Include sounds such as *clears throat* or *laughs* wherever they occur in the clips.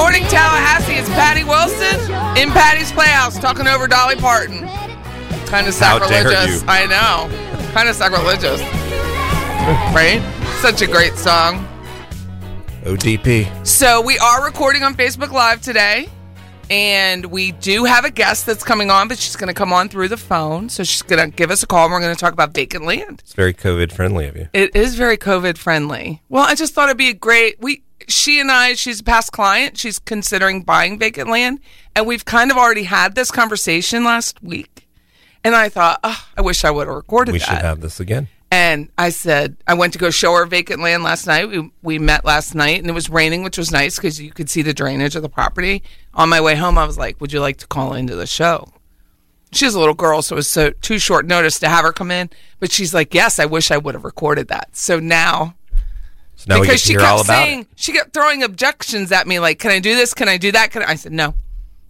morning. Tallahassee. It's Patty Wilson in Patty's Playhouse talking over Dolly Parton. Kind of sacrilegious. I know. Kind of sacrilegious. right? Such a great song. ODP. So we are recording on Facebook Live today. And we do have a guest that's coming on, but she's going to come on through the phone. So she's going to give us a call and we're going to talk about vacant land. It's very COVID friendly of you. It is very COVID friendly. Well, I just thought it'd be a great we she and I, she's a past client. She's considering buying vacant land. And we've kind of already had this conversation last week. And I thought, oh, I wish I would have recorded We that. should have this again. And I said, I went to go show her vacant land last night. We, we met last night and it was raining, which was nice because you could see the drainage of the property. On my way home, I was like, Would you like to call into the show? She's a little girl, so it was so too short notice to have her come in. But she's like, Yes, I wish I would have recorded that. So now, So now because she kept saying, it. she kept throwing objections at me, like, Can I do this? Can I do that? Can I? I said, No,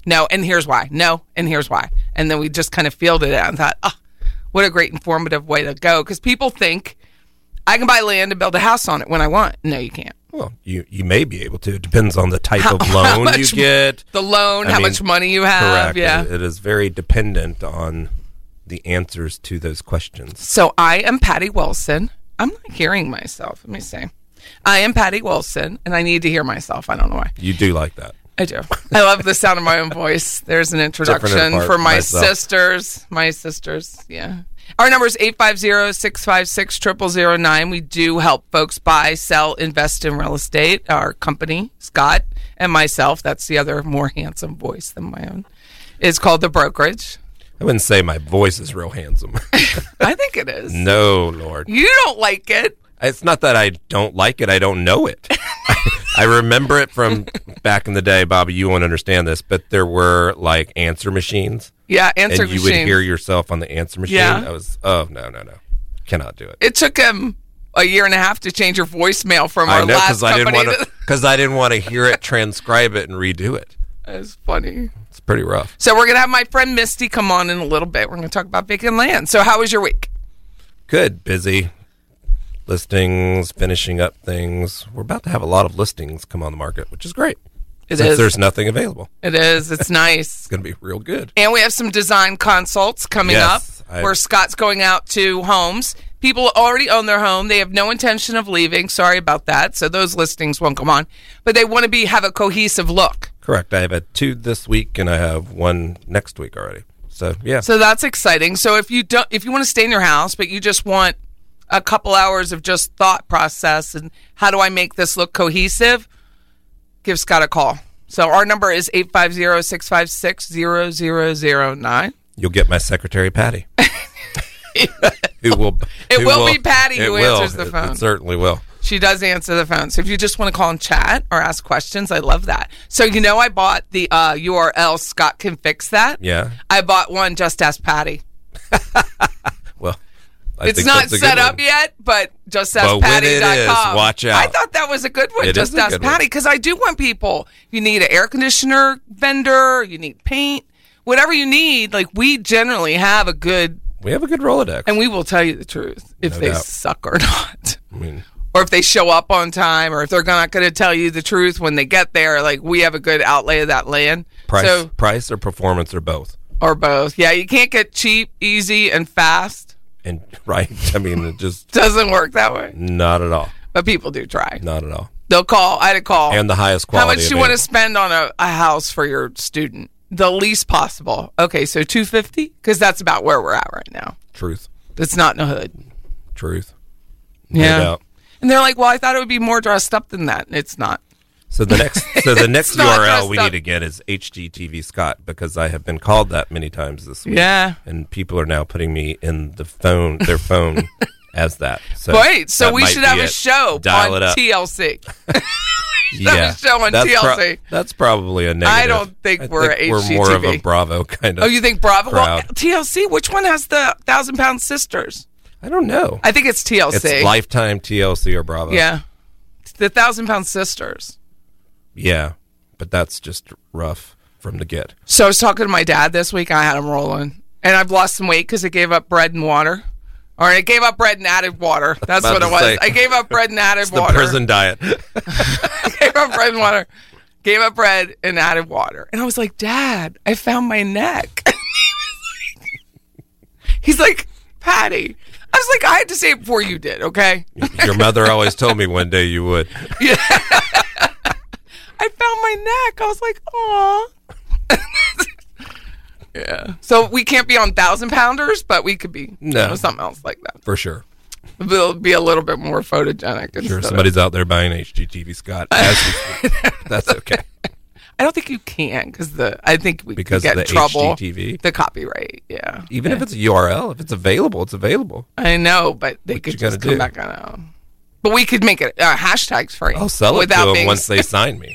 no, and here's why. No, and here's why. And then we just kind of fielded it and thought, Oh, what a great informative way to go. Because people think, I can buy land and build a house on it when I want. No, you can't. Well, you you may be able to. It depends on the type How- of *laughs* loan you get. The loan, I how mean, much money you have. Correct. Yeah. It- it is very dependent on the answers to those questions. So I am Patty Wilson. I'm not hearing myself. Let me see. I am Patty Wilson, and I need to hear myself. I don't know why. You do like that. I do. I love the sound of my own voice. There's an introduction for my myself. sisters. My sisters. Yeah. Our number is 850-656-0009. We do help folks buy, sell, invest in real estate. Our company, Scott, and myself, that's the other more handsome voice than my own, is called The Brokerage. I wouldn't say my voice is real handsome. *laughs* I think it is. no, Lord. You don't like it. It's not that I don't like it. I don't know it. I remember it from back in the day, Bobby. You won't understand this, but there were like answer machines, Yeah, answer and you machine. would hear yourself on the answer machine. Yeah. I was, oh no, no, no, cannot do it. it took him a year and a half to change your voicemail from I our know last because I didn't company. because *laughs* I didn't want to hear it, transcribe it, and redo it. It's funny. It's pretty rough. So we're gonna have my friend Misty come on in a little bit. We're gonna talk about vacant land. So how was your week? Good, busy. Listings, finishing up things. We're about to have a lot of listings come on the market, which is great. It since is. there's nothing available. It is. It's *laughs* nice. It's going to be real good. And we have some design consults coming Yes, up I- where Scott's going out to homes. People already own their home. They have no intention of leaving. Sorry about that. So those listings won't come on. But they want to be have a cohesive look. Correct. I have had two this week, and I have one next week already. So yeah, So that's exciting. So if you don't if you want to stay in your house but you just want a couple hours of just thought process and how do I make this look cohesive, give Scott a call. So our number is 850-656-0009. you'll get my secretary Patty, *laughs* who will. It who will be Patty who will. answers the It- phone. It certainly will. She does answer the phone. So if you just want to call and chat or ask questions, I love that. So you know I bought the uh, URL Scott can fix that. Yeah. I bought one just ask Patty. *laughs* I it's not set up yet, but just But ask when it is, watch out. I thought that was a good one. It just ask. Patty because I do want people. You need an air conditioner vendor, you need paint, whatever you need. Like we generally have a good, We have a good Rolodex. and we will tell you the truth if No they doubt. suck or *laughs* not. I mean, or if they show up on time, or if they're not going to tell you the truth when they get there. Like we have a good outlay of that land. price, So, price or performance or both. or both. Yeah, you can't get cheap, easy, and fast. And *laughs* right, I mean, it just *laughs* Doesn't work that way. not at all. But people do try. Not at all. They'll call. I had a call. And the highest quality. How much do you want to spend on a, a house for your student? The least possible. Okay, so two fifty, because that's about where we're at right now. Truth. It's not in a hood. Truth. Yeah. And they're like, "Well, I thought it would be more dressed up than that." It's not. So the next, so the *laughs* next URL we need to get is HGTV Scott because I have been called that many times this week. Yeah. and people are now putting me in the phone, their phone, *laughs* as that. So Wait, so *laughs* we should have a show Dial on it up. TLC. yeah, show on that's TLC. that's probably a negative. I don't think we're HGTV. we're more of a Bravo kind oh, of. Oh, you think Bravo? Well. TLC. Which one has the Thousand Pound Sisters? I don't know. I think it's TLC. It's Lifetime, TLC, or Bravo. Yeah, the Thousand Pound Sisters. Yeah, but that's just rough from the get. So I was talking to my dad this week. I had him rolling, and I've lost some weight because I gave up bread and water, or I gave up bread and added water. *laughs* That's what it was. say. I gave up bread and *laughs* added It's the water. prison diet. *laughs* I gave up bread and water. Gave up bread and added water. And I was like, Dad, I found my neck. He's like, Patty. I was like, I had to say it before you did, okay? Your mother always told me one day you would. I found my neck. I was like, aw. *laughs* yeah. So we can't be on thousand pounders, but we could be you No. know, something else like that. For sure. It'll be a little bit more photogenic. Sure, instead of- somebody's out there buying HGTV Scott. As we speak. *laughs* That's okay. I don't think you can because the I think we Because could get of in the trouble. HGTV? The copyright, yeah. Even if it's a URL, if it's available, it's available. I know, but they What could just come do? back on. uh, But we could make it uh, hashtags free. I'll sell it to them being once they *laughs* sign me.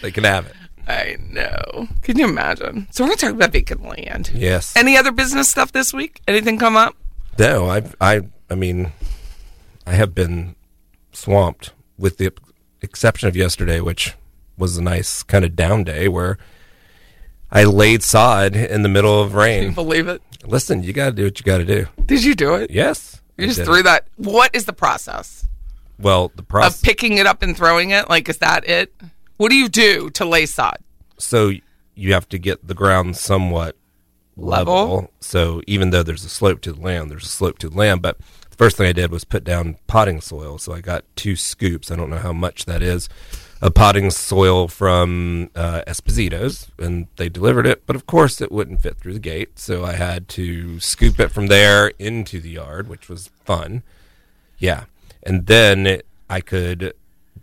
They can have it. I know. Can you imagine? So we're gonna talk about vacant land. Yes. Any other business stuff this week? Anything come up? No, I, I, I mean, I have been swamped with the exception of yesterday, which was a nice kind of down day where I laid sod in the middle of Can you rain. believe it? Listen, you got to do what you got to do. Did you do it? Yes, You I just threw it. that. What is the process Well, the process of picking it up and throwing it? Like, is that it? What do you do to lay sod? so you have to get the ground somewhat level. Level? So even though there's a slope to the land, there's a slope to the land. But the first thing I did was put down potting soil. So I got two scoops. I don't know how much that is. Of potting soil from uh, Esposito's, and they delivered it. But of course, it wouldn't fit through the gate, so I had to scoop it from there into the yard, which was fun. Yeah, and then it, I could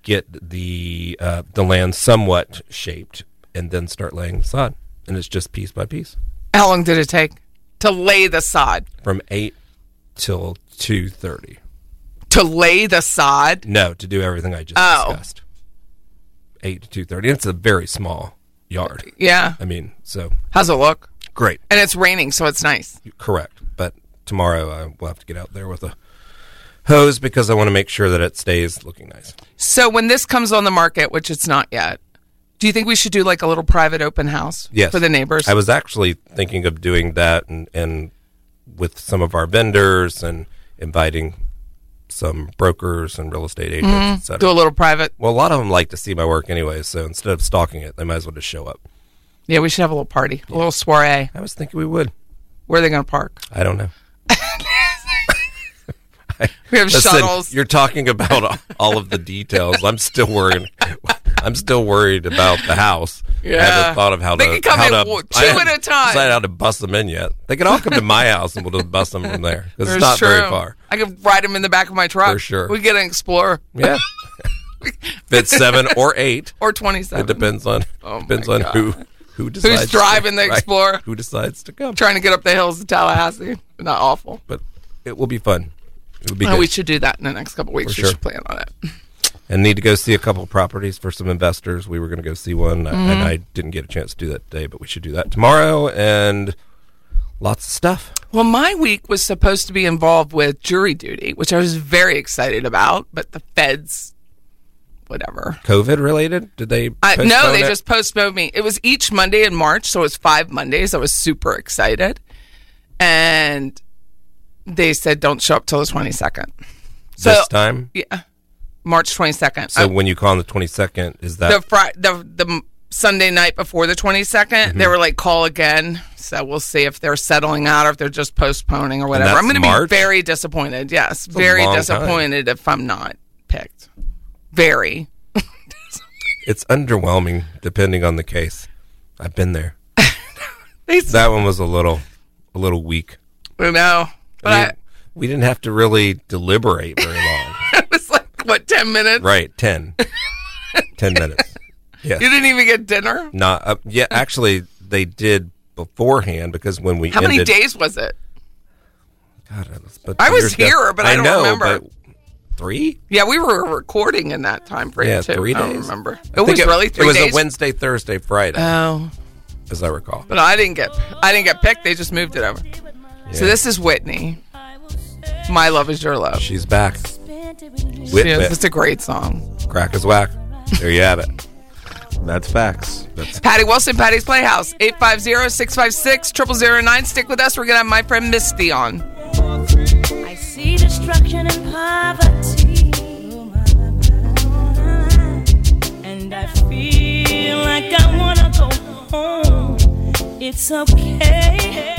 get the uh, the land somewhat shaped, and then start laying the sod. And it's just piece by piece How long did it take to lay the sod? from eight till two thirty. To lay the sod? No, to do everything I just Oh. discussed. Eight to two thirty. It's a very small yard. Yeah. I mean, so How's it look? great, And it's raining, so it's nice. correct. But tomorrow I will have to get out there with a hose because I want to make sure that it stays looking nice. So when this comes on the market, which it's not yet, do you think we should do like a little private open house Yes. for the neighbors? I was actually thinking of doing that and, and with some of our vendors and inviting some brokers and real estate agents. Mm-hmm. Do a little private. Well, a lot of them like to see my work anyway, so instead of stalking it, they might as well just show up. Yeah, we should have a little party, a little soiree. I was thinking we would. Where are they going to park? I don't know. We have Listen, shuttles. you're talking about all of the details. I'm still worried. I'm still worried about the house. I Yeah. haven't thought of how They to can come how in to, two at a time. Decided how to bust them in yet? They can all come to my house and we'll just bust them from there. It's not true. very far. I can ride them in the back of my truck. For sure. We get an Explorer Yeah. if it's seven or eight, *laughs* or 27. it depends on Oh depends on God. who who decides to- driving the *laughs* right, Explorer? Who decides to come? Trying to get up the hills of Tallahassee. Not awful. But it will be fun. It will be Oh, good. we should do that in the next couple weeks. For we sure. should plan on it. and need to go see a couple properties for some investors. We were going to go see one, Mm-hmm. and I didn't get a chance to do that today, but we should do that tomorrow. And lots of stuff. Well, my week was supposed to be involved with jury duty, which I was very excited about, but the feds, whatever. COVID related? Did they? I, no, they it? just postponed me. It was each Monday in March, so it was five Mondays. I was super excited. And they said, don't show up till the 22nd. So, this time. yeah, March 22nd. So I- when you call on the twenty second, is that the, fri- the, the Sunday night before the 22nd, Mm-hmm. they were like, call again. So we'll see if they're settling out or if they're just postponing or whatever. I'm going to be very disappointed. Yes, a very long time. disappointed if I'm not picked. Very. *laughs* it's underwhelming depending on the case? I've been there. *laughs* That one was a little a little weak. you know. But I I, we didn't have to really deliberate very *laughs* long. it was like, what, 10 minutes? right, 10. *laughs* 10 minutes. Yes. You didn't even get dinner? Not uh, yeah. Actually, they did beforehand because when we How ended, many days was it? God, was, but I was here, but I don't know, remember. three. Yeah, we were recording in that time frame Yeah, too. three I don't days. remember. I It was really three It was days. a Wednesday, Thursday, Friday, Oh, as I recall. but I didn't get I didn't get picked. They just moved it over. So this is Whitney. My love is your love. She's back. She Whip, is. It's a great song. Crack is whack. There you have it. That's facts. That's Patty Wilson, Patty's Playhouse, 850-656-0009. Stick with us. We're going to have my friend Misty on. I see destruction and poverty. And I feel like I wanna go home. It's okay if you're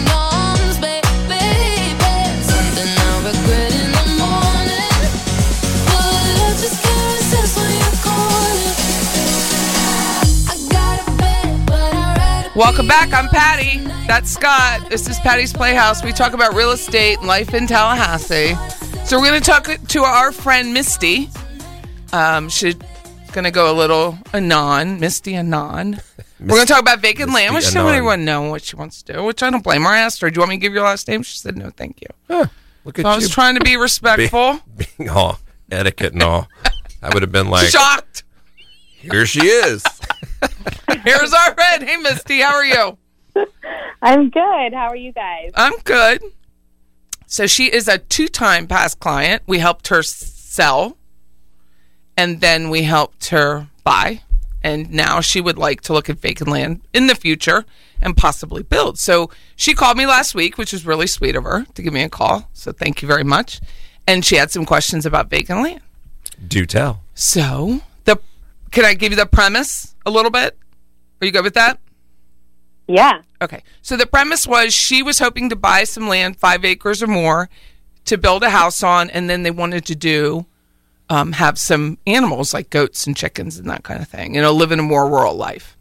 Welcome back. I'm Patty. That's Scott. This is Patty's Playhouse. We talk about real estate and life in Tallahassee. So we're going to talk to our friend Misty. Um, she's going to go a little anon, Misty anon. We're going to talk about vacant Misty land. We should Anon. everyone know what she wants to do, which I don't blame her. I asked her, "Do you want me to give your last name?" She said, "No, thank you." Look at So I you was trying to be be- respectful. being all etiquette and all. I would have been *laughs* like, Shocked. Here she is. *laughs* Here's our friend. Hey, Misty, how are you? I'm good. How are you guys? I'm good. So she is a two-time past client. We helped her sell, and then we helped her buy, and now she would like to look at vacant land in the future and possibly build. So she called me last week, which was really sweet of her to give me a call. So thank you very much. And she had some questions about vacant land. Do tell. So the can I give you the premise a little bit? Are you good with that? Yeah. Okay. So the premise was she was hoping to buy some land, five acres or more, to build a house on, and then they wanted to do um, have some animals like goats and chickens and that kind of thing. You know, live in a more rural life.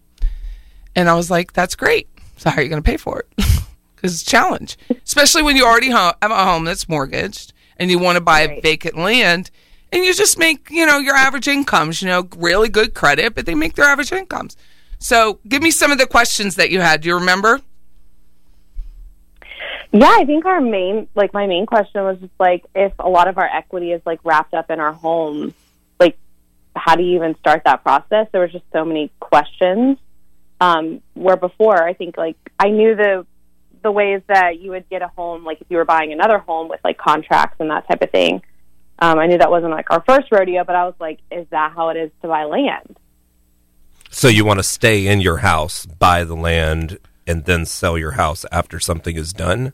And I was like, that's great. So how are you going to pay for it? *laughs* Because it's a challenge, especially when you already have a home that's mortgaged and you want to buy Right. vacant land. And you just make, you know, your average incomes, you know, really good credit, but they make their average incomes. So give me some of the questions that you had. Do you remember? Yeah, I think our main, like, my main question was just like, if a lot of our equity is like wrapped up in our home, like, how do you even start that process? There was just so many questions. Um, where before, I think like I knew the the ways that you would get a home, like if you were buying another home with like contracts and that type of thing. Um, I knew that wasn't like our first rodeo, but I was like, is that how it is to buy land? So you want to stay in your house, buy the land, and then sell your house after something is done?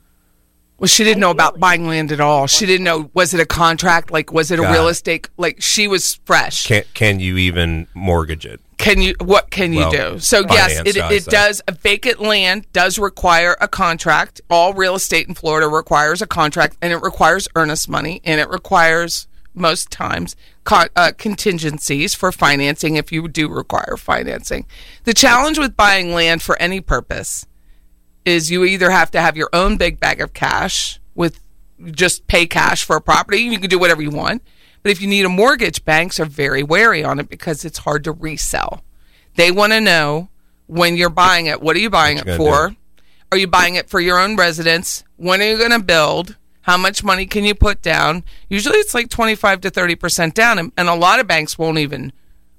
Well, she didn't know about buying land at all. She didn't know was it a contract? Like was it a Got real it. estate? Like she was fresh. Can can you even mortgage it? Can you? What can you Well, do? So yes, it, it does. A vacant land does require a contract. All real estate in Florida requires a contract, and it requires earnest money, and it requires most times con- uh, contingencies for financing if you do require financing. The challenge with buying land for any purpose is you either have to have your own big bag of cash with just pay cash for a property. You can do whatever you want. But if you need a mortgage, banks are very wary on it because it's hard to resell. They want to know when you're buying it, what are you buying What it you for? Are you buying it for your own residence? When are you going to build? How much money can you put down? Usually it's like 25 to 30% down and, and a lot of banks won't even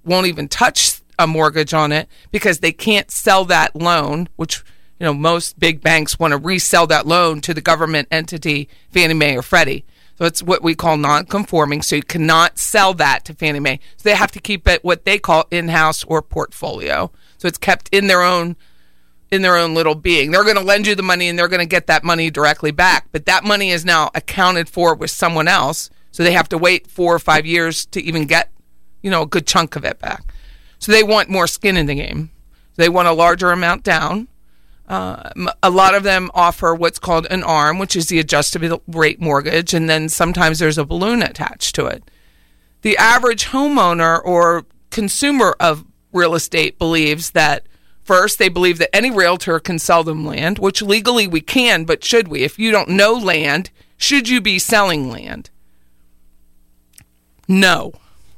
won't even touch a mortgage on it because they can't sell that loan, which you know most big banks want to resell that loan to the government entity, Fannie Mae or Freddie. So it's what we call non-conforming. So you cannot sell that to Fannie Mae. So they have to keep it what they call in-house or portfolio. So it's kept in their own in their own little being. They're going to lend you the money and they're going to get that money directly back, but that money is now accounted for with someone else. So they have to wait four or five years to even get, you know, a good chunk of it back. So they want more skin in the game. They want a larger amount down. Uh, m- a lot of them offer what's called an ARM, which is the adjustable rate mortgage, and then sometimes there's a balloon attached to it. The average homeowner or consumer of real estate believes that first they believe that any realtor can sell them land, which legally we can, but should we? If you don't know land, should you be selling land? No.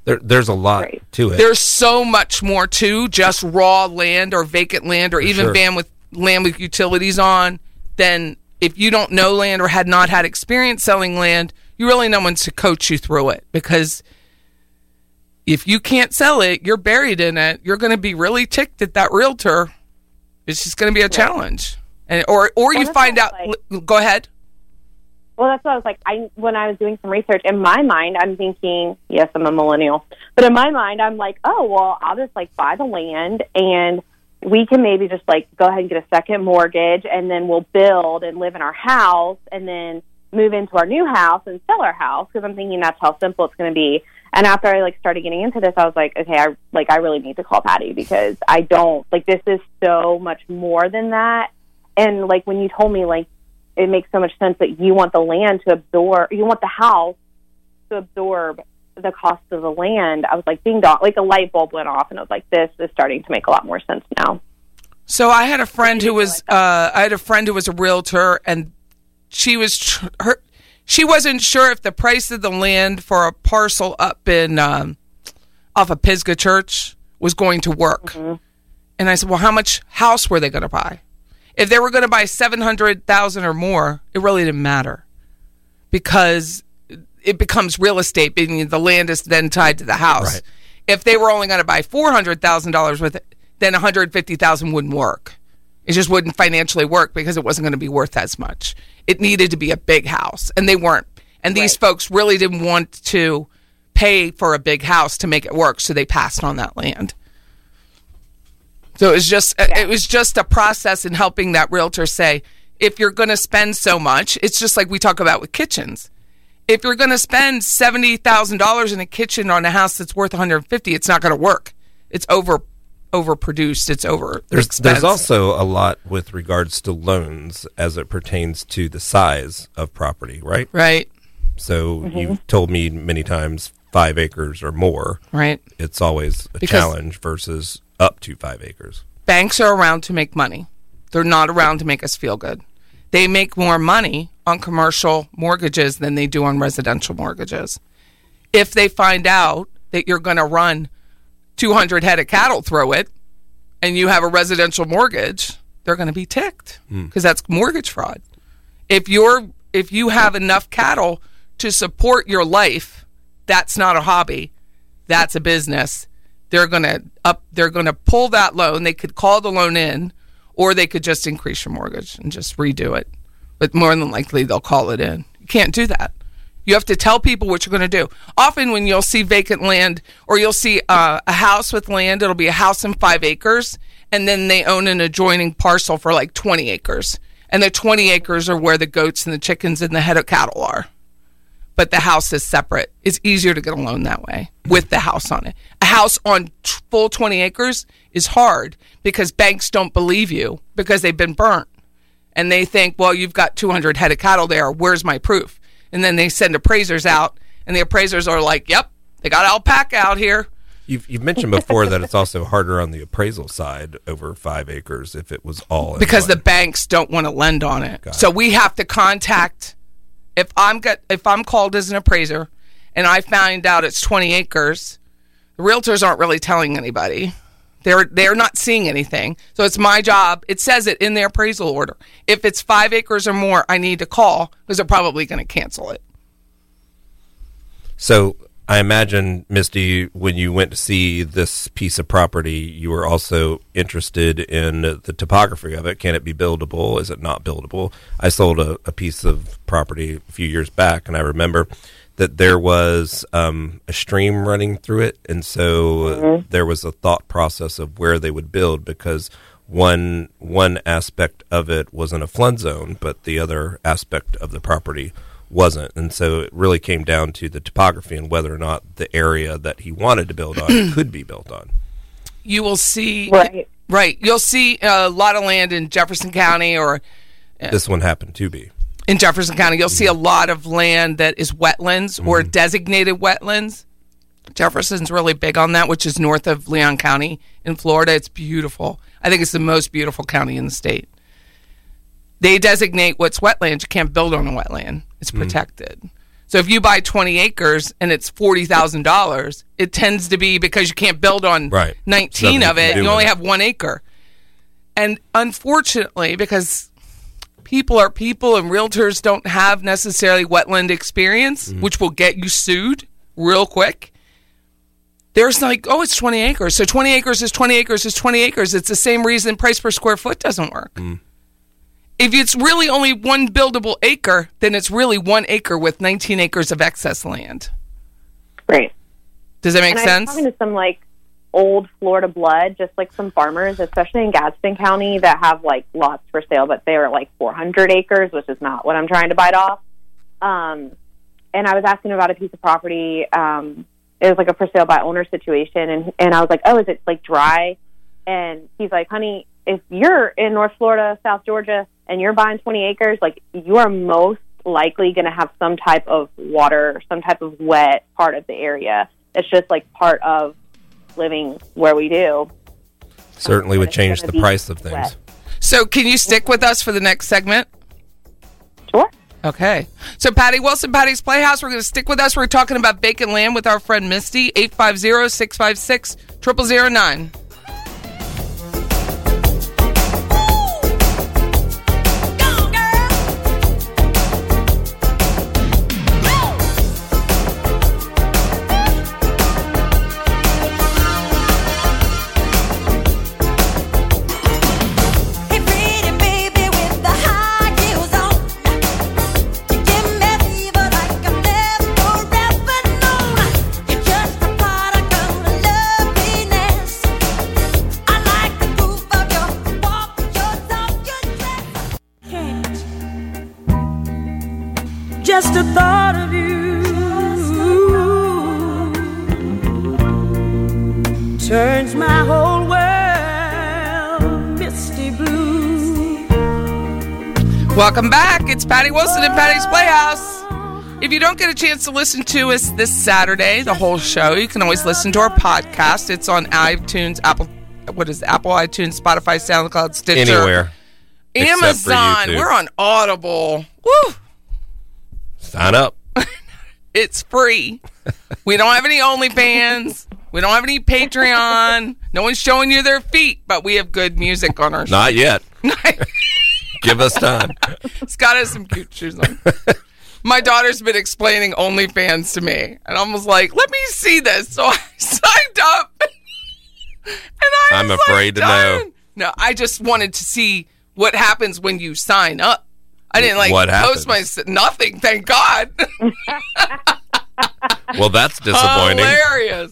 There, there's a lot Right. to it. There's so much more to just raw land or vacant land or even sure. land with land with utilities on then if you don't know land or had not had experience selling land, you really no one's to coach you through it because if you can't sell it, you're buried in it. You're going to be really ticked at that realtor. It's just going to be a challenge. And or or you find out it's go ahead. Well, that's what I was like. I when I was doing some research in my mind, I'm thinking, yes, I'm a millennial, but in my mind, I'm like, oh, well, I'll just like buy the land and we can maybe just like go ahead and get a second mortgage and then we'll build and live in our house and then move into our new house and sell our house because I'm thinking that's how simple it's going to be. And after I like started getting into this, I was like, okay, I like I really need to call Patty because I don't like this is so much more than that. And like when you told me like it makes so much sense that you want the land to absorb, you want the house to absorb the cost of the land. I was like, ding dong, like a light bulb went off, and I was like, this is starting to make a lot more sense now. So I had a friend who was uh, I had a friend who was a realtor, and she was tr- her she wasn't sure if the price of the land for a parcel up in um, off of Pisgah Church was going to work. And I said, well, how much house were they going to buy? If they were going to buy seven hundred thousand or more, it really didn't matter because it becomes real estate. meaning the land is then tied to the house. Right. If they were only going to buy four hundred thousand dollars with it, then one hundred fifty thousand wouldn't work. It just wouldn't financially work because it wasn't going to be worth as much. It needed to be a big house, and they weren't. And these folks really didn't want to pay for a big house to make it work, so they passed on that land. So it was just it was just a process in helping that realtor say, if you're going to spend so much, it's just like we talk about with kitchens. If you're going to spend seventy thousand dollars in a kitchen on a house that's worth 150, it's not going to work. It's over overproduced. It's over. There's there's also a lot with regards to loans as it pertains to the size of property, right? right, So mm-hmm. you've told me many times five acres or more. right. It's always a Because- challenge versus up to five acres. banks are around to make money. They're not around to make us feel good. They make more money on commercial mortgages than they do on residential mortgages. If they find out that you're going to run 200 head of cattle through it and you have a residential mortgage, they're going to be ticked hmm. because that's mortgage fraud. If you're if you have enough cattle to support your life, that's not a hobby. That's a business. They're going to up they're going to pull that loan. They could call the loan in or they could just increase your mortgage and just redo it. But more than likely, they'll call it in. You can't do that. You have to tell people what you're going to do. Often, when you'll see vacant land or you'll see uh, a house with land, it'll be a house in five acres, and then they own an adjoining parcel for like 20 acres. And the 20 acres are where the goats and the chickens and the head of cattle are. But the house is separate. It's easier to get a loan that way with the house on it. A house on full 20 acres is hard because banks don't believe you because they've been burnt and they think, well, you've got 200 head of cattle there. Where's my proof? And then they send appraisers out, and the appraisers are like, yep, they got alpaca out here. You've, you've mentioned before that it's also harder on the appraisal side over five acres if it was all in because one. the banks don't want to lend on it. Got so we have to contact if I'm got if I'm called as an appraiser and I find out it's 20 acres, the realtors aren't really telling anybody. They're they're not seeing anything. So it's my job. It says it in their appraisal order. If it's 5 acres or more, I need to call because they're probably going to cancel it. So I imagine, Misty, when you went to see this piece of property, you were also interested in the topography of it. Can it be buildable? Is it not buildable? I sold a, a piece of property a few years back, and I remember that there was um, a stream running through it, and so there was a thought process of where they would build because one one aspect of it was in a flood zone, but the other aspect of the property wasn't, and so it really came down to the topography and whether or not the area that he wanted to build on *clears throat* could be built on. You will see Right. right. You'll see a lot of land in Jefferson County or This one happened to be. In Jefferson County, you'll see a lot of land that is wetlands or designated wetlands. Jefferson's really big on that, which is north of Leon County in Florida. It's beautiful. I think it's the most beautiful county in the state. They designate what's wetlands. You can't build on a wetland. It's protected. So if you buy 20 acres and it's $40,000, it tends to be because you can't build on Right. 19 Nothing of it. You only it. have one acre. And unfortunately, because people are people and realtors don't have necessarily wetland experience, Mm-hmm. which will get you sued real quick. There's like, oh, it's 20 acres. So 20 acres is 20 acres is 20 acres. It's the same reason price per square foot doesn't work. Mm. If it's really only one buildable acre, then it's really one acre with 19 acres of excess land. Right. Does that make and I sense? was talking to some like old Florida blood, just like some farmers, especially in Gadsden County, that have like lots for sale, but they are like 400 acres, which is not what I'm trying to bite off. Um, and I was asking about a piece of property. Um, it was like a for sale by owner situation, and and I was like, oh, is it like dry? And he's like, honey, if you're in North Florida, South Georgia, and you're buying 20 acres, like you are most likely going to have some type of water, some type of wet part of the area. It's just like part of living where we do. Certainly uh, would change the price of things. So, can you stick with us for the next segment? Sure. Okay. So, Patty Wilson, Patty's Playhouse, we're going to stick with us. We're talking about vacant land with our friend Misty, 850 656 0009. Welcome back. It's Patty Wilson and Patty's Playhouse. Oh. If you don't get a chance to listen to us this Saturday, the whole show, you can always listen to our podcast. It's on iTunes, Apple, what is it? Apple, iTunes, Spotify, SoundCloud, Stitcher, Anywhere. Amazon. We're on Audible. Woo! Sign up. *laughs* It's free. we don't have any OnlyFans. We don't have any Patreon. No one's showing you their feet, but we have good music on our show. Not yet. *laughs* *laughs* Give us time. Scott has some cute shoes on. My daughter's been explaining OnlyFans to me, and I was like, "Let me see this." So I *laughs* signed up, and I I'm afraid like, to know. no, I just wanted to see what happens when you sign up. I didn't like What post happens? my nothing. Thank God. Well, that's *laughs* disappointing. hilarious,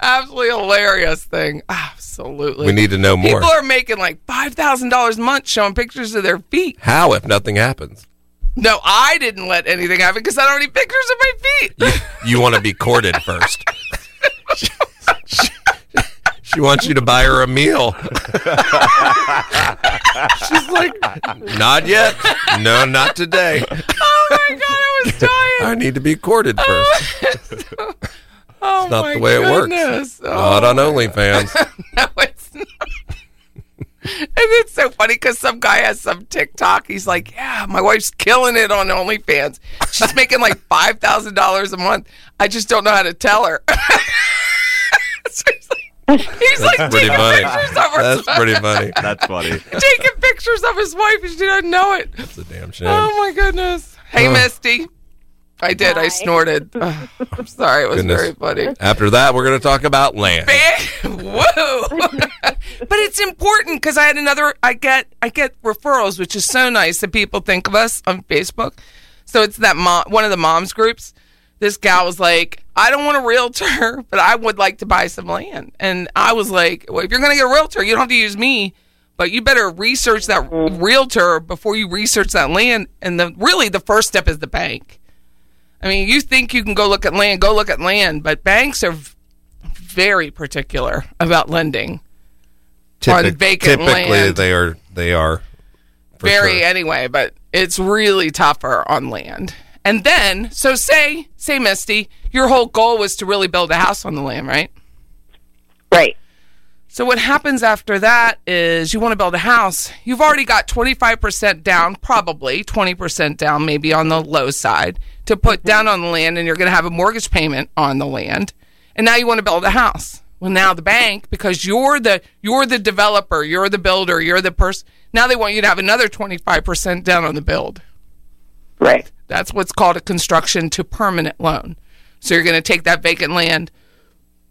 absolutely hilarious thing. Absolutely. We need to know more. People are making like five thousand dollars a month showing pictures of their feet. How if nothing happens? No, I didn't let anything happen because I don't need pictures of my feet. You, you want to be courted first. she, *laughs* she wants you to buy her a meal. She's like, not yet. No, not today. oh my god, I was *laughs* dying. I need to be courted first. *laughs* Oh It's not my the way it works. goodness. Not Oh, on OnlyFans. *laughs* no, it's not. *laughs* and it's so funny because some guy has some TikTok. He's like, "Yeah, my wife's killing it on OnlyFans. She's making like *laughs* five thousand dollars a month. I just don't know how to tell her." So he's like, he's like That's pretty taking funny. pictures of her, That's pretty funny. That's funny. taking pictures of his wife, and she doesn't know it. That's a damn shame. Oh my goodness! Hey, Ugh. Misty. I did. I snorted. Ugh, *laughs* *laughs* I'm sorry. It was Goodness. very funny. After that, we're going to talk about land. *laughs* Whoa! but it's important because I had another. I get I get referrals, which is so nice that people think of us on Facebook. So it's that mom, one of the moms groups. This gal was like, "I don't want a realtor, but I would like to buy some land." And I was like, "Well, if you're going to get a realtor, you don't have to use me." But you better research that mm-hmm. realtor before you research that land. And the really the first step is the bank. I mean, you think you can go look at land, go look at land, but banks are very particular about lending. on Typic- vacant typically, land. they are. They are. very sure. anyway, but it's really tougher on land. And then, so say, say, Misty, your whole goal was to really build a house on the land, right? Right. So what happens after that is you want to build a house. You've already got 25% down, probably 20% down, maybe on the low side to put mm-hmm. down on the land and you're going to have a mortgage payment on the land. And now you want to build a house. Well, now the bank because you're the you're the developer, you're the builder, you're the person. Now they want you to have another 25% down on the build. Right. That's what's called a construction to permanent loan. So you're going to take that vacant land,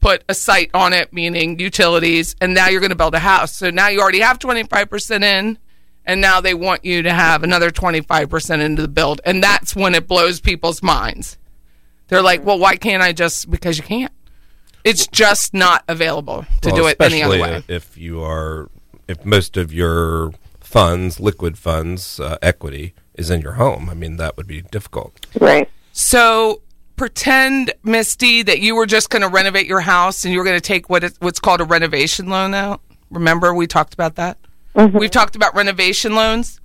put a site on it, meaning utilities, and now you're going to build a house. So now you already have 25% in, and now they want you to have another 25% into the build. And that's when it blows people's minds. They're like, well, why can't I just, because you can't. It's just not available to Well, do it any other way. If you are, if most of your funds, liquid funds, uh, equity is in your home, I mean that would be difficult. Right. So pretend, Misty, that you were just going to renovate your house and you were going to take what is, what's called a renovation loan out. Remember, we talked about that. Mm-hmm. We've talked about renovation loans.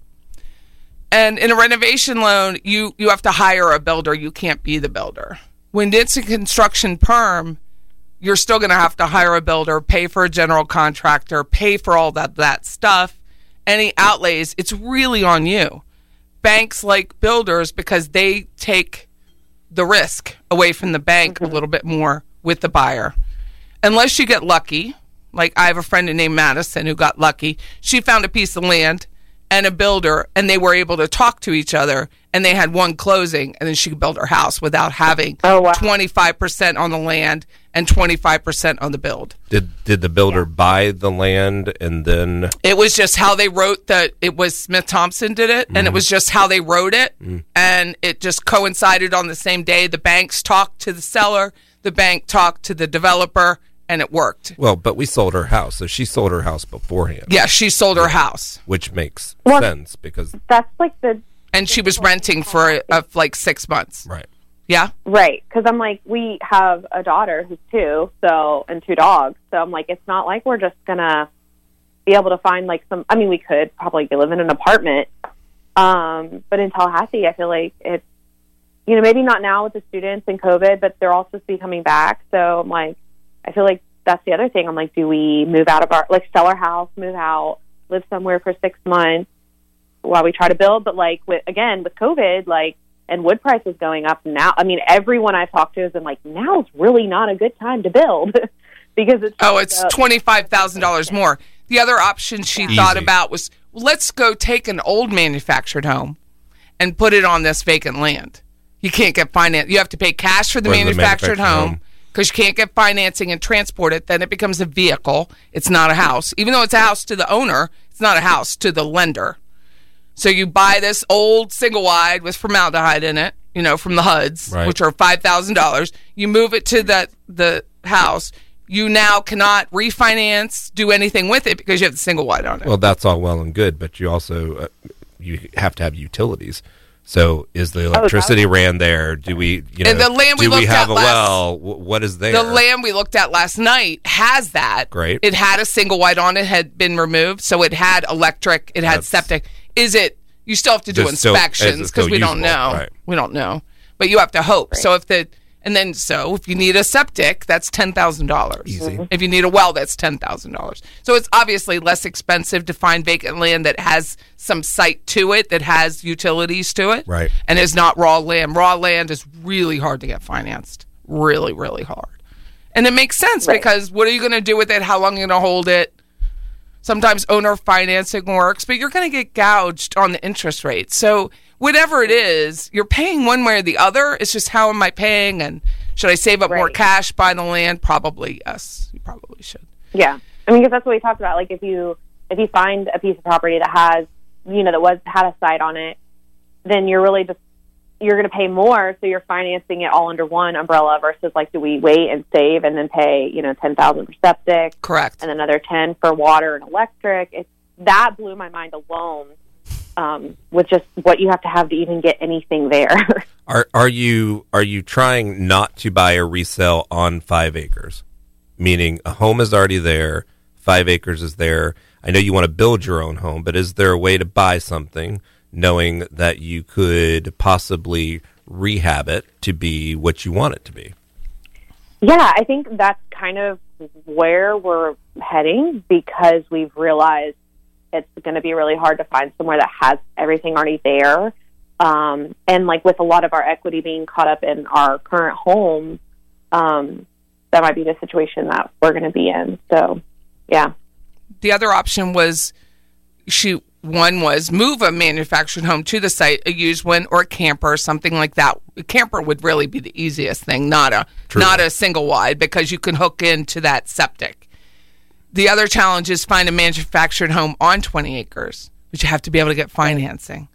And in a renovation loan, you you have to hire a builder. You can't be the builder. When it's a construction perm, you're still going to have to hire a builder, pay for a general contractor, pay for all that that stuff. Any outlays, it's really on you. Banks like builders because they take the risk away from the bank a mm-hmm. little bit more with the buyer. Unless you get lucky, like I have a friend named Madison who got lucky. She found a piece of land and a builder, and they were able to talk to each other, and they had one closing, and then she could build her house without having Oh, wow. 25% on the land and 25% on the build. Did did the builder buy the land and then It was just how they wrote that it was Smith Thompson did it, and it was just how they wrote it, and it just coincided on the same day. The banks talked to the seller, the bank talked to the developer, and it worked. well, but we sold her house, so she sold her house beforehand. Yeah, she sold her house, which makes Well- sense because That's like the and she was renting for uh, like six months. right. Yeah, right because I'm like we have a daughter who's two, so and two dogs. So I'm like it's not like we're just gonna be able to find like some. I mean, we could probably live in an apartment, um, but in Tallahassee, I feel like it's you know maybe not now with the students and COVID, but they're all supposed to be coming back. So I'm like, I feel like that's the other thing. I'm like, do we move out of our like sell our house, move out, live somewhere for six months while we try to build? But like with again with COVID, like and wood prices going up now. I mean, everyone I've talked to has been like, now's really not a good time to build *laughs* because it's Oh, it's twenty five thousand dollars more. The other option she thought about was let's go take an old manufactured home and put it on this vacant land. You can't get finance. You have to pay cash for the For the manufactured, manufactured home. home. because you can't get financing and transport it. Then it becomes a vehicle. It's not a house. Even though it's a house to the owner, it's not a house to the lender. So you buy this old single wide with formaldehyde in it, you know, from the HUDs, Right. which are five thousand dollars. You move it to the the house. You now cannot refinance, do anything with it because you have the single wide on it. Well, that's all well and good, but you also uh, you have to have utilities. So, is the electricity ran there? Do we, you know, And the land we do we looked have at a last- well? What is there? The land we looked at last night has that. Great. It had a single wide on it, had been removed, so it had electric, it had That's- septic. Is it? You still have to do Just still- is it inspections because we don't know. Right. We don't know, but you have to hope. So if the and then so if you need a septic, that's ten thousand dollars. Easy. Mhm. If you need a well, that's ten thousand dollars. So it's obviously less expensive to find vacant land that has some site to it, that has utilities to it, Right. And is not raw land. Raw land is really hard to get financed. Really, really hard. And it makes sense because what are you going to do with it? How long are you going to hold it? Sometimes owner financing works, but you're going to get gouged on the interest rate. So whatever it is, you're paying one way or the other. It's just how am I paying? And should I save up more cash, buy the land? Probably yes. You probably should. Yeah, I mean, because that's what we talked about. Like, if you if you find a piece of property that has, you know, that was had a site on it, then you're really just you're going to pay more, so you're financing it all under one umbrella versus like, do we wait and save and then pay, you know, ten thousand for septic, Correct. and another ten for water and electric? It, that blew my mind alone. Um, with just what you have to have to even get anything there. *laughs* Are are you are you trying not to buy a resale on five acres? Meaning a home is already there, five acres is there. I know you want to build your own home, but is there a way to buy something knowing that you could possibly rehab it to be what you want it to be? Yeah, I think that's kind of where we're heading because we've realized it's going to be really hard to find somewhere that has everything already there. Um, and like with a lot of our equity being caught up in our current home, um, that might be the situation that we're going to be in. So, yeah. the other option was shoot one was move a manufactured home to the site a used one or a camper something like that a camper would really be the easiest thing not a True. not a single wide because you can hook into that septic the other challenge is find a manufactured home on 20 acres but you have to be able to get financing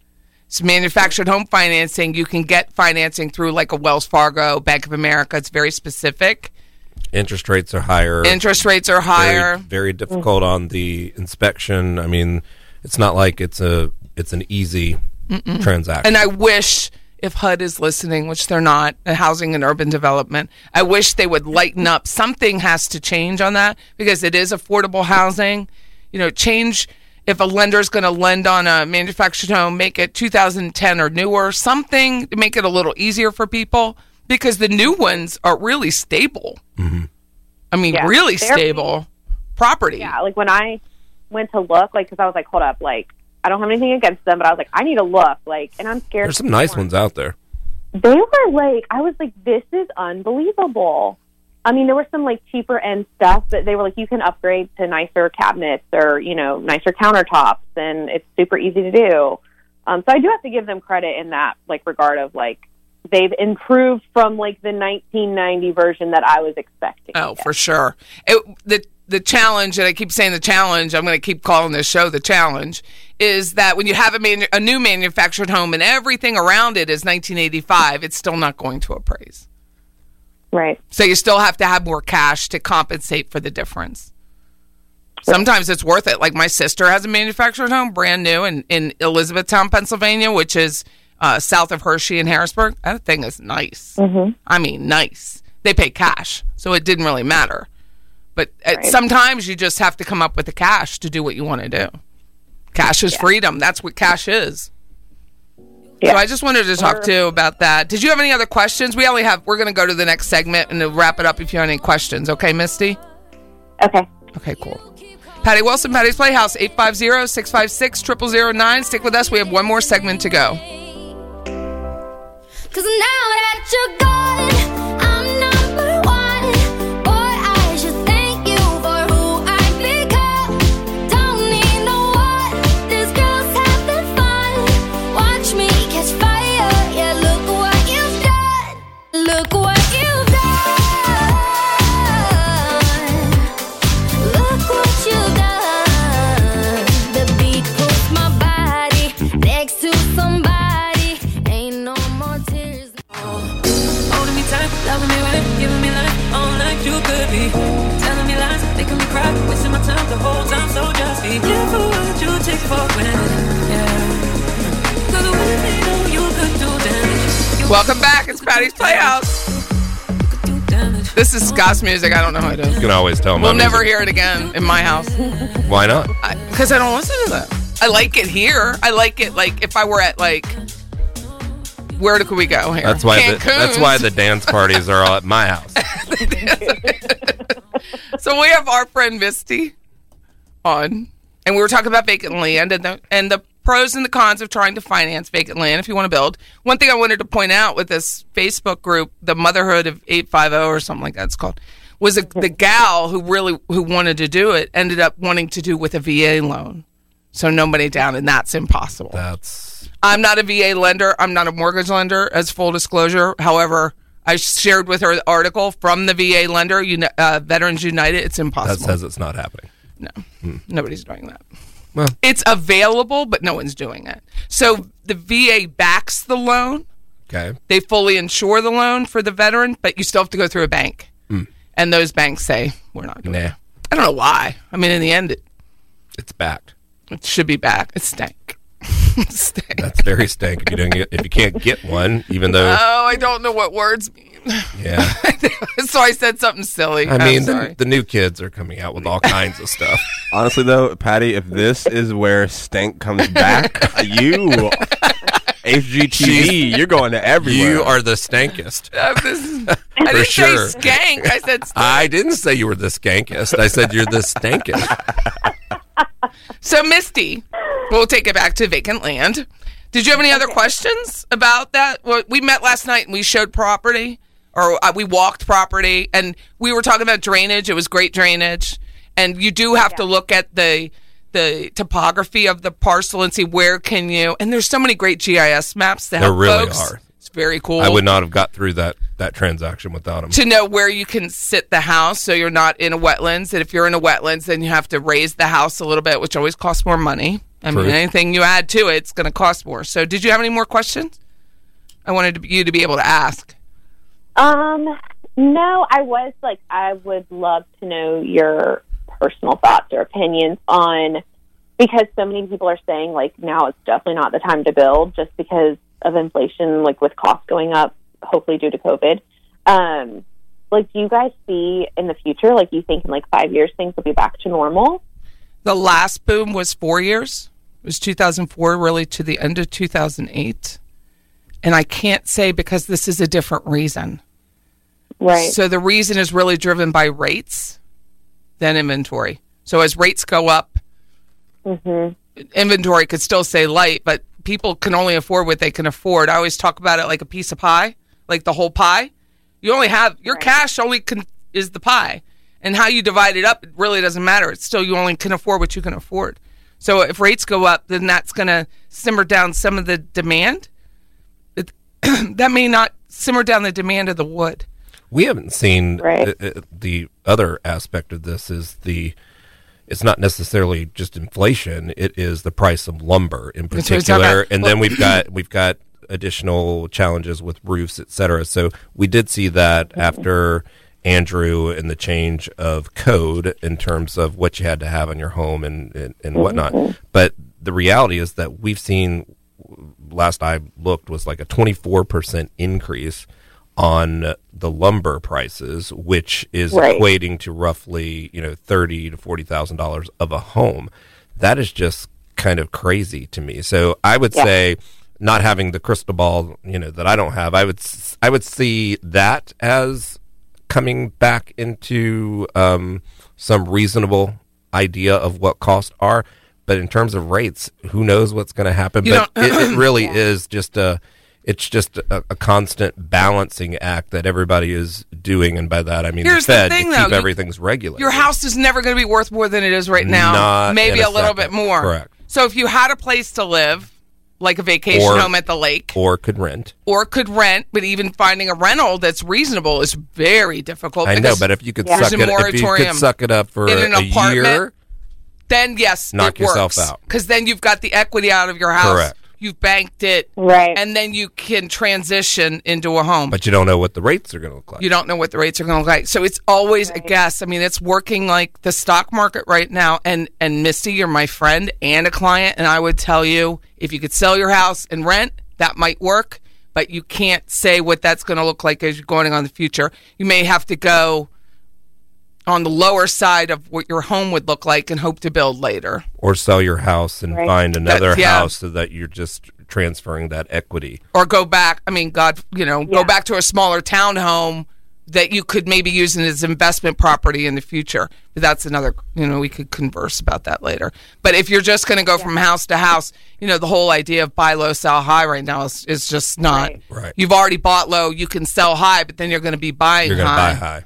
so manufactured home financing you can get financing through like a wells fargo bank of america it's very specific Interest rates are higher. interest rates are higher Very, very difficult on the inspection. I mean, it's not like it's a it's an easy transaction. And I wish if HUD is listening, which they're not, uh, Housing and Urban Development, I wish they would lighten up. Something has to change on that because it is affordable housing. You know, change if a lender is going to lend on a manufactured home, make it 2010 or newer, something to make it a little easier for people because the new ones are really stable. I mean, Yeah. really They're- stable property. Yeah, like when I went to look, like, because I was like, hold up, like, I don't have anything against them, but I was like, I need to look, like, and I'm scared. There's some nice ones out there. They were like, I was like, this is unbelievable. I mean, there were some like cheaper end stuff, but they were like, you can upgrade to nicer cabinets or you know nicer countertops, and it's super easy to do. Um, so I do have to give them credit in that like regard of like they've improved from like the 1990 version that I was expecting. Oh, for sure. It, the the challenge, and I keep saying the challenge. I'm going to keep calling this show the challenge. Is that when you have a manu- a new manufactured home and everything around it is 1985, it's still not going to appraise. Right. So you still have to have more cash to compensate for the difference. Sometimes it's worth it. Like my sister has a manufactured home, brand new, in, in Elizabethtown, Pennsylvania, which is uh, south of Hershey and Harrisburg. That thing is nice. I mean, nice. They pay cash, so it didn't really matter. But uh, sometimes you just have to come up with the cash to do what you want to do. Cash is freedom. That's what cash is. Yeah. So I just wanted to talk to you about that. Did you have any other questions? We only have. We're going to go to the next segment and wrap it up. If you have any questions, okay, Misty. Okay. Okay, cool. Patty Wilson, Patty's Playhouse, 850-656-0009. Stick with us. We have one more segment to go. Cause now that you're gone, is Scott's music. I don't know how it You can always tell We'll never music. hear it again in my house Why not? because I, don't listen to that. I like it here. I like it like if I were at like where could we go here? That's why. The, that's why the dance *laughs* parties are all at my house. *laughs* So we have our friend Misty on, and we were talking about vacant land and the and the pros and the cons of trying to finance vacant land if you want to build. One thing I wanted to point out with this Facebook group, the Motherhood of Eight Five Zero or something like that, it's called, was a, the gal who really who wanted to do it ended up wanting to do with a VA loan, so no money down, and that's impossible. That's I'm not a VA lender. I'm not a mortgage lender, as full disclosure. However, I shared with her the article from the VA lender, uh, Veterans United. It's impossible. that says it's not happening. no, nobody's doing that. Well, It's available, but no one's doing it. So the VA backs the loan. okay. They fully insure the loan for the veteran, but you still have to go through a bank. Hmm. And those banks say, we're not doing Nah, it. I don't know why. I mean, in the end, it, it's backed. it should be back. It stank. *laughs* Stank. That's very stank if you don't get if you can't get one, even though Oh, I don't know what words mean. Yeah. *laughs* so I said something silly. I I'm mean, sorry. the, the new kids are coming out with all *laughs* kinds of stuff. Honestly, though, Patty, if this is where stank comes back, *laughs* you HGTV, you're going to everywhere. You are the stankest. Uh, this- I didn't sure. say skank. I said stank. I didn't say you were the skankest. I said you're the stankest. So, Misty, we'll take it back to vacant land. Did you have any other questions about that? Well, we met last night and we showed property, or uh, we walked property, and we were talking about drainage. It was great drainage, and you do have to look at the the topography of the parcel and see where can you. And there's so many great GIS maps that There really folks. are. It's very cool. I would not have got through that that transaction without them. to know where you can sit the house so you're not in a wetlands. And if you're in a wetlands, then you have to raise the house a little bit, which always costs more money. I mean, anything you add to it, it's going to cost more. So, did you have any more questions? I wanted to- you to be able to ask. Um, no, I was like, I would love to know your personal thoughts or opinions on because so many people are saying like now it's definitely not the time to build just because of inflation, like with costs going up, hopefully due to COVID. Um, like, do you guys see in the future, like, you think in like five years things will be back to normal? The last boom was four years. It was 2004, really to the end of 2008. And I can't say because this is a different reason. Right. So the reason is really driven by rates than inventory. So as rates go up, mm-hmm. inventory could still stay light, but people can only afford what they can afford. I always talk about it like a piece of pie, like the whole pie. You only have your cash only can is the pie, and how you divide it up it really doesn't matter. It's still you only can afford what you can afford. So if rates go up, then that's going to simmer down some of the demand. It, *clears throat* that may not simmer down the demand of the wood. We haven't seen Right. uh, uh, the other aspect of this is the it's not necessarily just inflation. It is the price of lumber in That's what we're talking particular. about. and then we've got we've got additional challenges with roofs etc so we did see that after Andrew and the change of code in terms of what you had to have on your home and, and, and whatnot. But the reality is that we've seen last I looked was like a 24% increase on the lumber prices, which is Right. equating to roughly, you know, thirty to forty thousand dollars of a home. That is just kind of crazy to me. So I would Yeah. say not having the crystal ball, you know, that I don't have, I would s- I would see that as coming back into um, some reasonable idea of what costs are. But in terms of rates, who knows what's going to happen? You but don't- it, it *clears throat* really is just a it's just a, a constant balancing act that everybody is doing, and by that I mean Here's the the thing, to keep everything's regulated. Your house is never going to be worth more than it is right now. Not Maybe a a little bit more. Correct. So if you had a place to live, like a vacation Or- home at the lake, or could rent. or could rent, but even finding a rental that's reasonable is very difficult. I know, but if you could suck it, if you could suck it up for a year, then yes, Knock it yourself works. out. Because then you've got the equity out of your house. Correct. You've banked it, Right. and then you can transition into a home. But you don't know what the rates are going to look like. you don't know what the rates are going to look like. So it's always a guess. I mean, it's working like the stock market right now. And and Misty, you're my friend and a client, and I would tell you if you could sell your house and rent, that might work. But you can't say what that's going to look like as you're going on in the future. You may have to go on the lower side of what your home would look like and hope to build later. or sell your house and Right. find another That- yeah. house so that you're just transferring that equity. or go back. I mean, God, you know, go back to a smaller townhome that you could maybe use as investment property in the future. But that's another, you know, we could converse about that later. But if you're just going to go from house to house, you know, the whole idea of buy low, sell high right now is, is just not. Right. Right. You've already bought low, you can sell high, but then you're going to be buying You're going to high, buy high.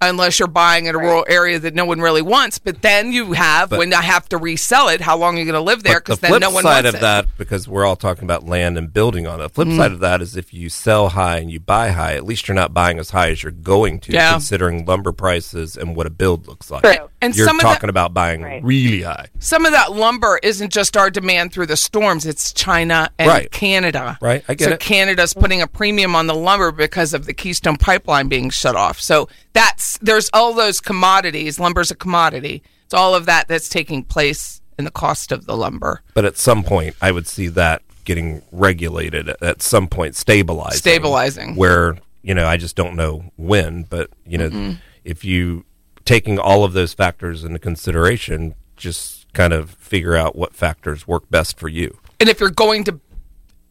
Unless you're buying in a rural area that no one really wants. But then you have But- when I have to resell it, how long are you going to live there? But the Because then no one side wants of it. that, because we're all talking about land and building on it, the flip Mm. side of that is if you sell high and you buy high, at least you're not buying as high as you're going to, Yeah. considering lumber prices and what a build looks like. True. And you're some of talking that- about buying Right. really high. some of that lumber isn't just our demand through the storms it's china and Right. canada Right, I get so it. canada's putting a premium on the lumber because of the keystone pipeline being shut off so that's there's all those commodities lumber's a commodity it's all of that that's taking place in the cost of the lumber But at some point, I would see that getting regulated. At some point, stabilizing. Stabilizing. Where you know, I just don't know when. But you know, if you taking all of those factors into consideration, just kind of figure out what factors work best for you. and if you're going to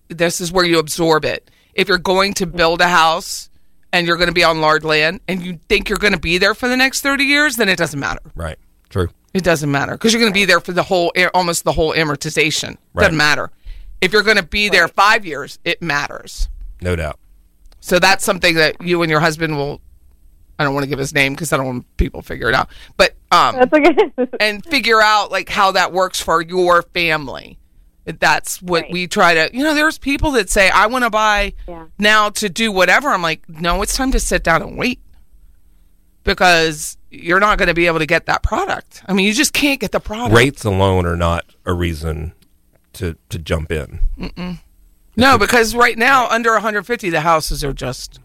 this is where you absorb it if you're going to build a house and you're going to be on large land and you think you're going to be there for the next 30 years then it doesn't matter Right. True. It doesn't matter because you're going to be there for the whole, almost the whole amortization. Right. Doesn't matter. If you're going to be there five years, it matters. No doubt. So that's something that you and your husband will. I don't want to give his name because I don't want people to figure it out. But um, That's okay. *laughs* and figure out like how that works for your family. That's what Right. we try to. You know, there's people that say I want to buy Yeah. now to do whatever. I'm like, no, it's time to sit down and wait because you're not going to be able to get that product. I mean, you just can't get the product. Rates alone are not a reason to to jump in. No, because right now under 150, the houses are just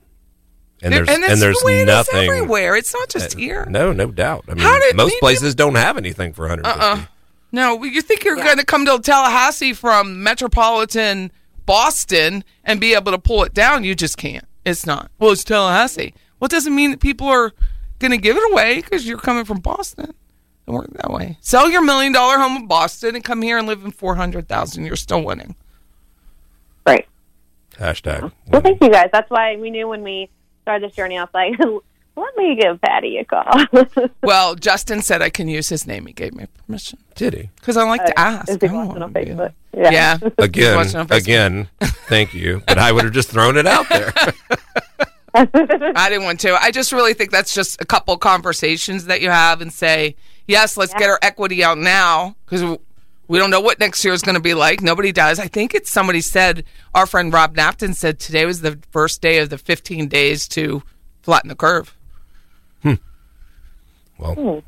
And there's and, and, it's there's the way it is nothing everywhere. It's not just Uh, here. No, no doubt. I mean, most maybe- places don't have anything for 150. Uh-uh. No, you think you're going to come to Tallahassee from metropolitan Boston and be able to pull it down? You just can't. It's not. Well, it's Tallahassee. Well, it doesn't mean that people are going to give it away because you're coming from Boston. It work that way. Sell your million dollar home in Boston and come here and live in four hundred thousand. You're still winning. right. Hashtag. Well, thank you guys. That's why we knew when we started this journey. I was like, *laughs* let me give Patty a call. *laughs* Well, Justin said I can use his name. He gave me permission Did he? because I like to uh, ask. Is he oh, I on wanna be a- Facebook? Yeah. Yeah. *laughs* Again, watching on Facebook. again, thank you. But I would have just thrown it out there. *laughs* I didn't want to. I just really think that's just a couple conversations that you have and say, yes, let's get our equity out now because we don't know what next year is going to be like. Nobody does. I think it's somebody said, our friend Rob Napton said today was the first day of the 15 days to flatten the curve. Well,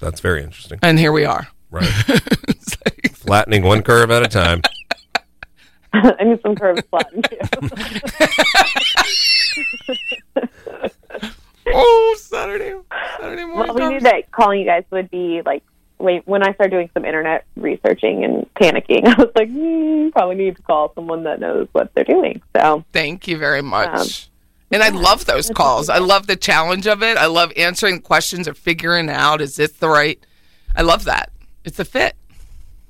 that's very interesting. And here we are. Right. *laughs* Flattening one curve at a time. *laughs* I need some curves flattened too. *laughs* Oh, Saturday. Saturday morning. well, we knew that calling you guys would be like, wait, when I started doing some internet researching and panicking, I was like, hmm, probably need to call someone that knows what they're doing. So, Thank you very much. Um, and I love those calls. I love the challenge of it. I love answering questions or figuring out is this the right. I love that. It's a fit.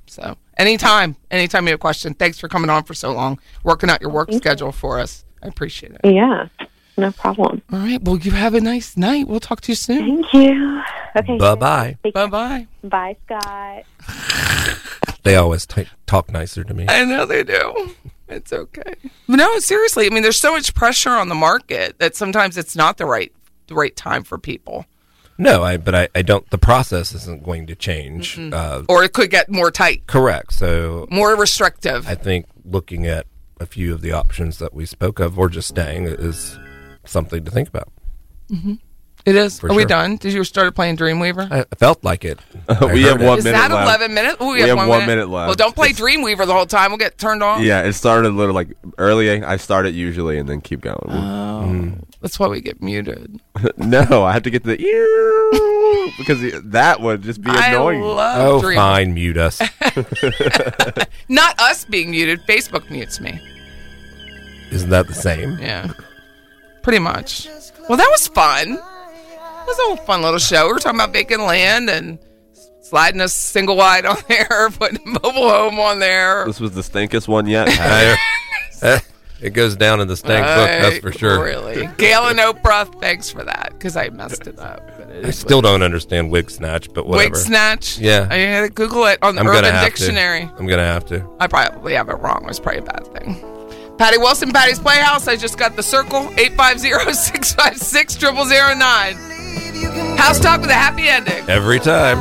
So anytime, anytime you have a question, thanks for coming on for so long, working out your work schedule for us. I appreciate it. yeah, no problem. All right. Well, you have a nice night. We'll talk to you soon. Thank you. Okay. Bye bye. Bye bye. Bye, Scott. *laughs* They always t- talk nicer to me. I know they do. It's okay. But no, seriously. I mean, there's so much pressure on the market that sometimes it's not the right the right time for people, No, I but I, I don't. The process isn't going to change. Uh, or it could get more tight, correct. So more restrictive. I think looking at a few of the options that we spoke of, or just staying, is something to think about. It is. For Are we done? Did you start playing Dreamweaver? I I felt like it. *laughs* We have heard it. one Is minute that left. 11 minutes? Ooh, we, We have, have one, one minute. minute left. Well, don't play It's- Dreamweaver the whole time. We'll get turned off. Yeah, it started a little like early. I start it usually and then keep going. Oh, mm-hmm. that's why we get muted. *laughs* no, I have to get to the ear *laughs* because that would just be annoying. I love Oh, Dreamweaver. fine, mute us. Not us being muted. Facebook mutes me. Isn't that the same? Yeah, pretty much. Well, that was fun. It was a fun little show. We were talking about vacant land and sliding a single wide on there, *laughs* putting a mobile home on there. this was the stinkest one yet. *laughs* I- it goes down in the stank book, that's for sure. Really, Gail and Oprah, thanks for that because I messed it up. But it I is still don't understand wig snatch, but whatever. Wig snatch. Yeah. I had to Google it on the I'm Urban gonna have Dictionary. to. I'm gonna have to. I probably have it wrong. It's probably a bad thing. Patty Wilson, Patty's Playhouse. I just got the circle 850 656 0009. House Talk with a happy ending. Every time.